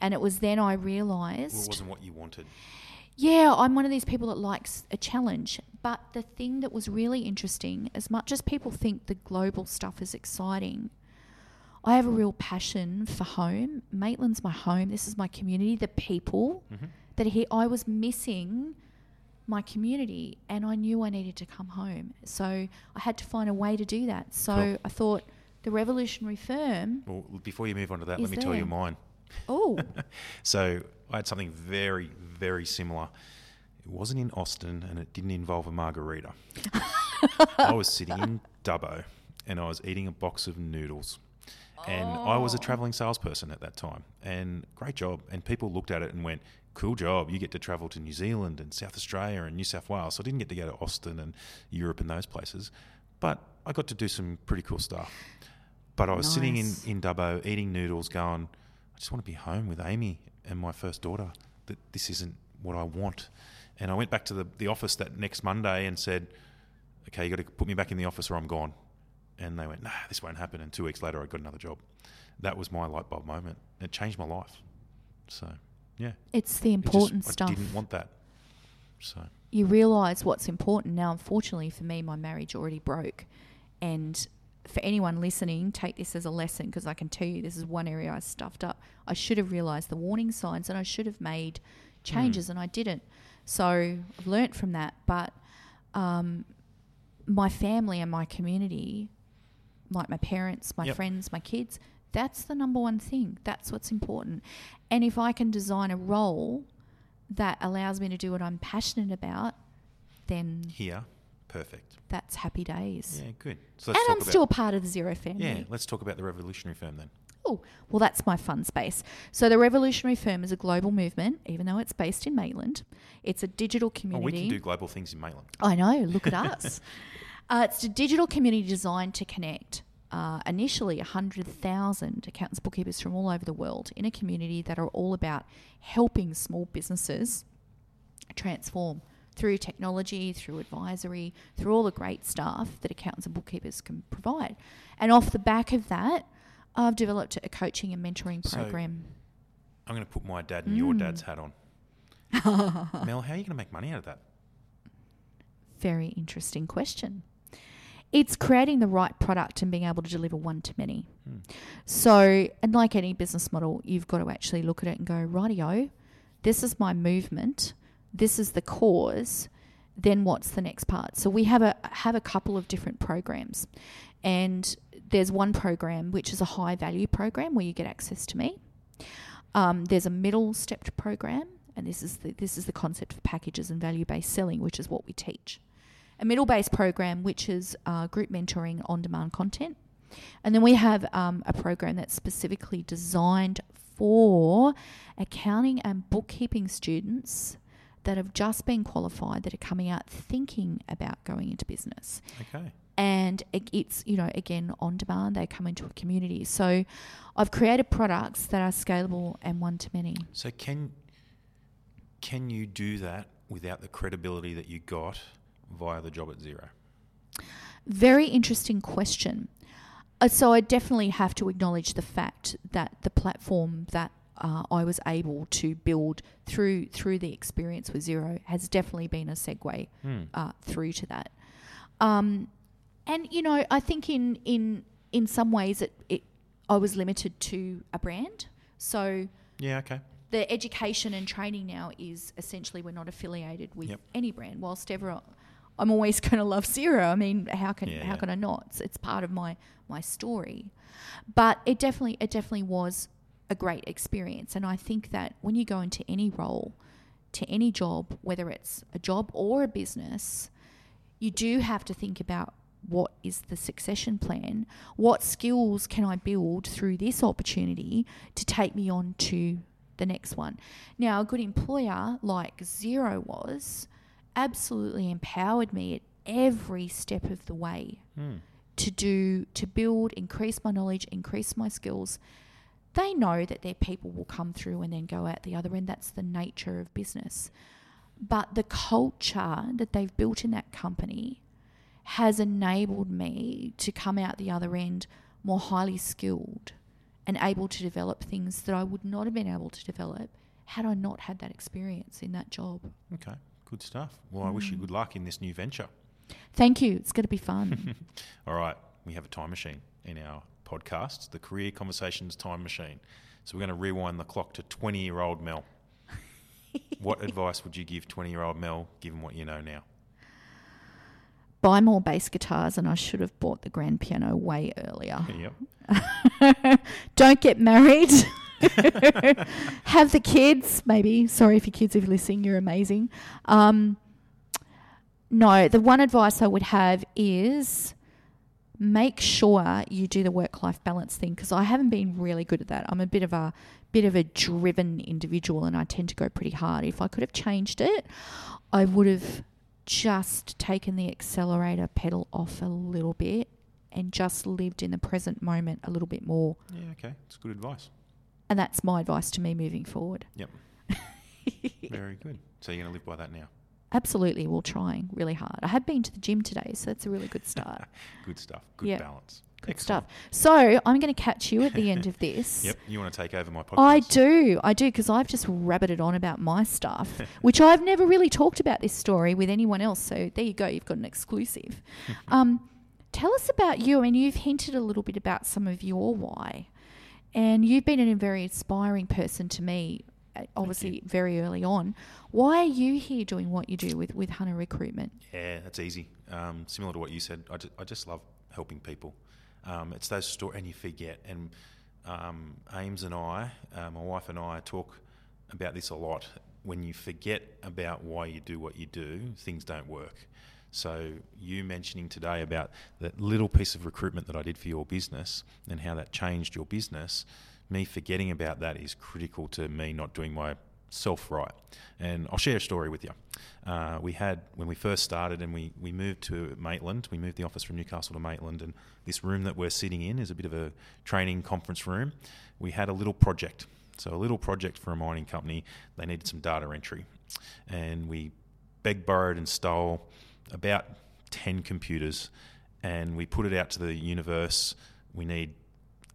And it was then I Well, it wasn't what you wanted. yeah, I'm one of these people that likes a challenge. But the thing that was really interesting, as much as people think the global stuff is exciting, I have a real passion for home. Maitland's my home. This is my community, the people mm-hmm. that he I was missing my community and I knew I needed to come home. So I had to find a way to do that. So Cool. I thought the revolutionary firm, Well, before you move on to that, let me tell you mine. oh, So I had something very, very similar. It wasn't in Austin and it didn't involve a margarita. I was sitting in Dubbo and I was eating a box of noodles. And I was a oh. traveling salesperson at that time. And great job. And people looked at it and went, cool job. You get to travel to New Zealand and South Australia and New South Wales. So I didn't get to go to Austin and Europe and those places. But I got to do some pretty cool stuff. But I was sitting in, in Dubbo eating noodles going, I just want to be home with Amy and my first daughter. That this isn't what I want. And I went back to the, the office that next Monday and said, okay, you got to put me back in the office or I'm gone. And they went, nah, this won't happen. And two weeks later, I got another job. That was my light bulb moment. It changed my life. So, yeah. it's the It just- important stuff. I didn't want that. So, you realize what's important. Now, unfortunately for me, my marriage already broke. And for anyone listening, take this as a lesson because I can tell you this is one area I stuffed up. I should have realized the warning signs and I should have made changes and I didn't. So I've learnt from that. But um, my family and my community, like my parents, my Yep. friends, my kids, that's the number one thing. That's what's important. And if I can design a role that allows me to do what I'm passionate about, then here, perfect. that's happy days. Yeah, good. So and I'm still part of the Xero family. Yeah, let's talk about the revolutionary firm then. Oh, well, that's my fun space. So, the Revolutionary Firm is a global movement, even though it's based in Maitland. It's a digital Oh, community. we can do global things in Maitland. I know, look at us. Uh, it's a digital community designed to connect uh, initially 100,000 accountants, bookkeepers from all over the world in a community that are all about helping small businesses transform through technology, through advisory, through all the great stuff that accountants and bookkeepers can provide. And off the back of that, I've developed a coaching and mentoring So- program. I'm going to put my dad and your Mm. dad's hat on. Mel, how are you going to make money out of that? Very interesting question. It's creating the right product and being able to deliver one to many. So, and like any business model, you've got to actually look at it and go, rightio, this is my movement, this is the cause. Then what's the next part? So we have a have a couple of different programs, and there's one program which is a high value program where you get access to me. Um, there's a middle stepped program, and this is the, this is the concept of packages and value based selling, which is what we teach. A middle based program, which is uh, group mentoring on demand content, and then we have um, a program that's specifically designed for accounting and bookkeeping students that have just been qualified that are coming out thinking about going into business. Okay. and it's you know again on demand they come into a community. So i've created products that are scalable and one to many. So can can you do that without the credibility that you got via the job at Xero? Very interesting question. Uh, so I definitely have to acknowledge the fact that the platform that uh, I was able to build through through the experience with Xero has definitely been a segue Hmm. uh, through to that. Um, and you know, I think in in in some ways it, it I was limited to a brand. So Yeah, okay. the education and training now is essentially we're not affiliated with Yep. any brand. Whilst ever I'm always going to love Xero. I mean, how can Yeah, how yeah. can I not? It's, it's part of my my story. But it definitely it definitely was a great experience, and I think that when you go into any role, to any job, whether it's a job or a business, you do have to think about what is the succession plan? What skills can I build through this opportunity to take me on to the next one? Now, a good employer like Xero was absolutely empowered me at every step of the way Hmm. to do to build increase my knowledge increase my skills they know that their people will come through and then go out the other end that's the nature of business but the culture that they've built in that company has enabled me to come out the other end more highly skilled and able to develop things that I would not have been able to develop had I not had that experience in that job. Okay, good stuff. Well, I wish you mm. good luck in this new venture. Thank you. It's going to be fun. All right, we have a time machine in our podcast, the Career Conversations Time Machine. So we're going to rewind the clock to 20 year old Mel. what advice would you give 20 year old Mel given what you know now? Buy more bass guitars, and I should have bought the grand piano way earlier. Yep. Don't get married. Have the kids, maybe. Sorry if your kids are listening, you're amazing. Um, no, the one advice I would have is make sure you do the work life balance thing because I haven't been really good at that. I'm a bit of a bit of a driven individual and I tend to go pretty hard. If I could have changed it, I would have just taken the accelerator pedal off a little bit and just lived in the present moment a little bit more. Yeah, okay. It's good advice. And that's my advice to me moving forward. Yep. Very good. So you're going to live by that now. Absolutely, we're trying really hard. I have been to the gym today, so that's a really good start. Good stuff. Good Yeah. balance. Good Excellent. stuff. So I'm going to catch you at the end of this. Yep. You want to take over my podcast? I do, I do, because I've just rabbited on about my stuff, which I've never really talked about this story with anyone else. So there you go, you've got an exclusive. um, tell us about you. I mean, you've hinted a little bit about some of your why, and you've been a very inspiring person to me. uh, Obviously, very early on. Why are you here doing what you do with with Hunter Recruitment? Yeah, that's easy. Um, similar to what you said, I just, I just love helping people. Um, it's those stories, and you forget. And um, Ames and I, uh, my wife and I, talk about this a lot. When you forget about why you do what you do, things don't work. So you mentioning today about that little piece of recruitment that I did for your business and how that changed your business, me forgetting about that is critical to me not doing my self right. And I'll share a story with you. Uh, we had, when we first started and we, we moved to Maitland, we moved the office from Newcastle to Maitland, and this room that we're sitting in is a bit of a training conference room. We had a little project. So, a little project for a mining company, they needed some data entry. And we begged, borrowed, and stole about 10 computers and we put it out to the universe. We need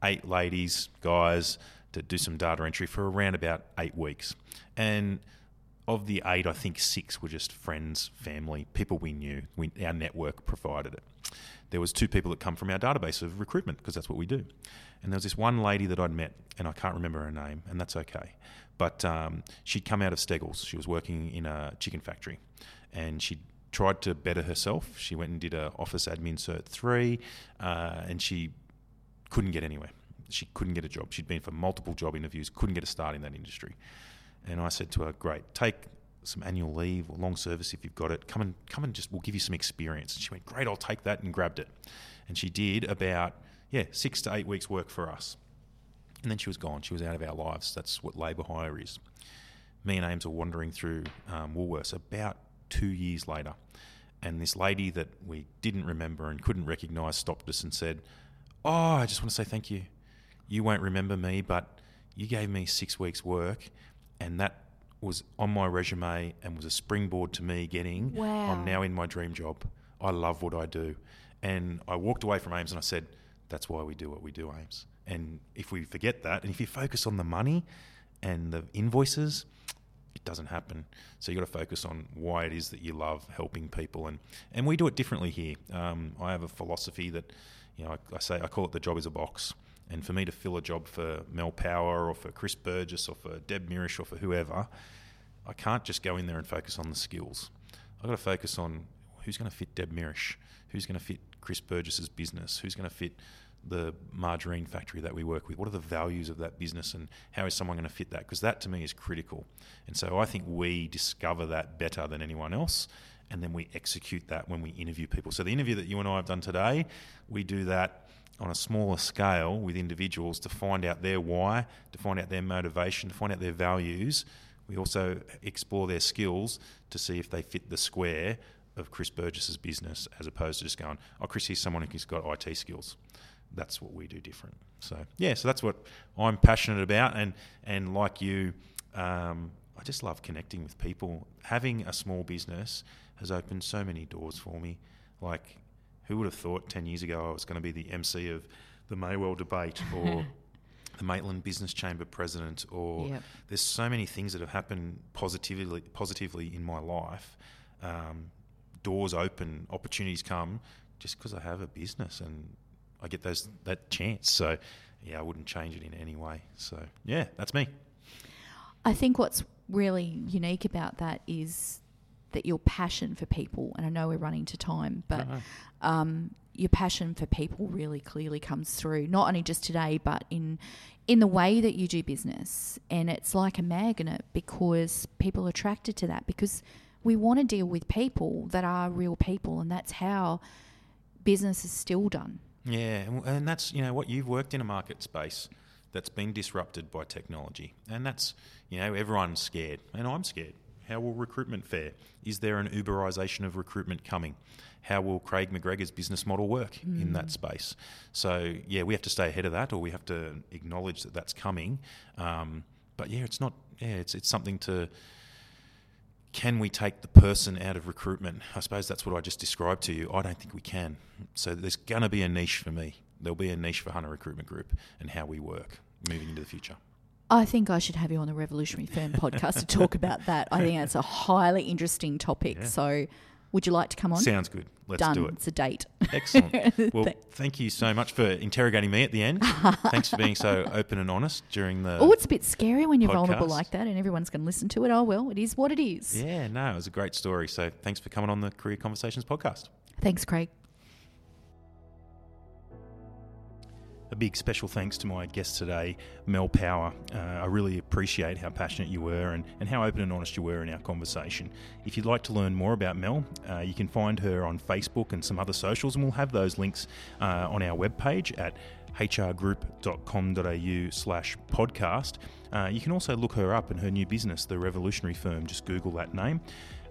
eight ladies, guys, to do some data entry for around about eight weeks. And of the eight, I think six were just friends, family, people we knew. We, our network provided it. There was two people that come from our database of recruitment because that's what we do. And there was this one lady that I'd met, and I can't remember her name, and that's okay. But um, she'd come out of Steggles. She was working in a chicken factory, and she tried to better herself. She went and did a Office Admin Cert three, uh, and she couldn't get anywhere. She couldn't get a job. She'd been for multiple job interviews, couldn't get a start in that industry. And I said to her, "Great, take some annual leave or long service if you've got it. Come and come and just we'll give you some experience." And she went, "Great, I'll take that," and grabbed it. And she did about yeah six to eight weeks work for us. And then she was gone. She was out of our lives. That's what labour hire is. Me and Ames are wandering through um, Woolworths about two years later, and this lady that we didn't remember and couldn't recognise stopped us and said, "Oh, I just want to say thank you. You won't remember me, but you gave me six weeks' work, and that was on my resume and was a springboard to me getting. Wow. I'm now in my dream job. I love what I do. And I walked away from Ames and I said, that's why we do what we do, Ames. And if we forget that, and if you focus on the money and the invoices, it doesn't happen. So you got to focus on why it is that you love helping people, and and we do it differently here. Um, I have a philosophy that, you know, I, I, say I call it the job is a box, and for me to fill a job for Mel Power or for Chris Burgess or for Deb Mirish or for whoever, I can't just go in there and focus on the skills. I've got to focus on who's going to fit Deb Mirish, who's going to fit Chris Burgess's business, who's going to fit the margarine factory that we work with? What are the values of that business and how is someone going to fit that? Because that to me is critical. And so I think we discover that better than anyone else and then we execute that when we interview people. So the interview that you and I have done today, we do that on a smaller scale with individuals to find out their why, to find out their motivation, to find out their values. We also explore their skills to see if they fit the square of Chris Burgess's business as opposed to just going, oh, Chris, he's someone who's got IT skills that's what we do different. So yeah, so that's what I'm passionate about, and and like you, um, I just love connecting with people. Having a small business has opened so many doors for me. Like, who would have thought ten years ago I was going to be the MC of the Maywell debate or the Maitland Business Chamber president, or yep. there's so many things that have happened positively positively in my life. Um, doors open, opportunities come, just because I have a business and I get those that chance. So yeah, I wouldn't change it in any way. So yeah, that's me. I think what's really unique about that is that your passion for people, and I know we're running to time, but um, your passion for people really clearly comes through, not only just today, but in in the way that you do business. And it's like a magnet because people are attracted to that because we want to deal with people that are real people, and that's how business is still done. Yeah, and that's you know what you've worked in a market space that's been disrupted by technology, and that's you know everyone's scared, and I'm scared. How will recruitment fare? Is there an Uberization of recruitment coming? How will Craig McGregor's business model work mm. in that mm. space? So yeah, we have to stay ahead of that, or we have to acknowledge that that's coming. Um, but yeah, it's not. Yeah, it's it's something to can we take the person out of recruitment? I suppose that's what I just described to you. I don't think we can. So there's going to be a niche for me. There'll be a niche for Hunter Recruitment Group and how we work moving into the future. I think I should have you on the Revolutionary Firm podcast to talk about that. I think that's a highly interesting topic. Yeah. So would you like to come on? Sounds good. Let's Done. do it. It's a date. Excellent. Well, thank you so much for interrogating me at the end. Thanks for being so open and honest during the. Oh, it's a bit scary when you're podcast. vulnerable like that, and everyone's going to listen to it. Oh well, it is what it is. Yeah, no, it was a great story. So thanks for coming on the Career Conversations podcast. Thanks, Craig. A big special thanks to my guest today, Mel Power. Uh, I really appreciate how passionate you were and, and how open and honest you were in our conversation. If you'd like to learn more about Mel, uh, you can find her on Facebook and some other socials, and we'll have those links uh, on our webpage at hrgroup.com.au slash podcast. Uh, you can also look her up in her new business, The Revolutionary Firm. Just Google that name.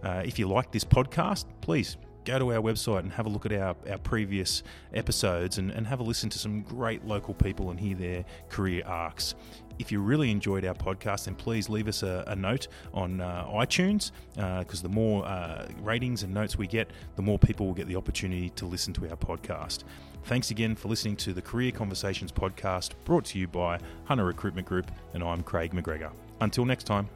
Uh, if you like this podcast, please go to our website and have a look at our, our previous episodes and, and have a listen to some great local people and hear their career arcs. If you really enjoyed our podcast, then please leave us a, a note on uh, iTunes because uh, the more uh, ratings and notes we get, the more people will get the opportunity to listen to our podcast. Thanks again for listening to the Career Conversations podcast brought to you by Hunter Recruitment Group, and I'm Craig McGregor. Until next time.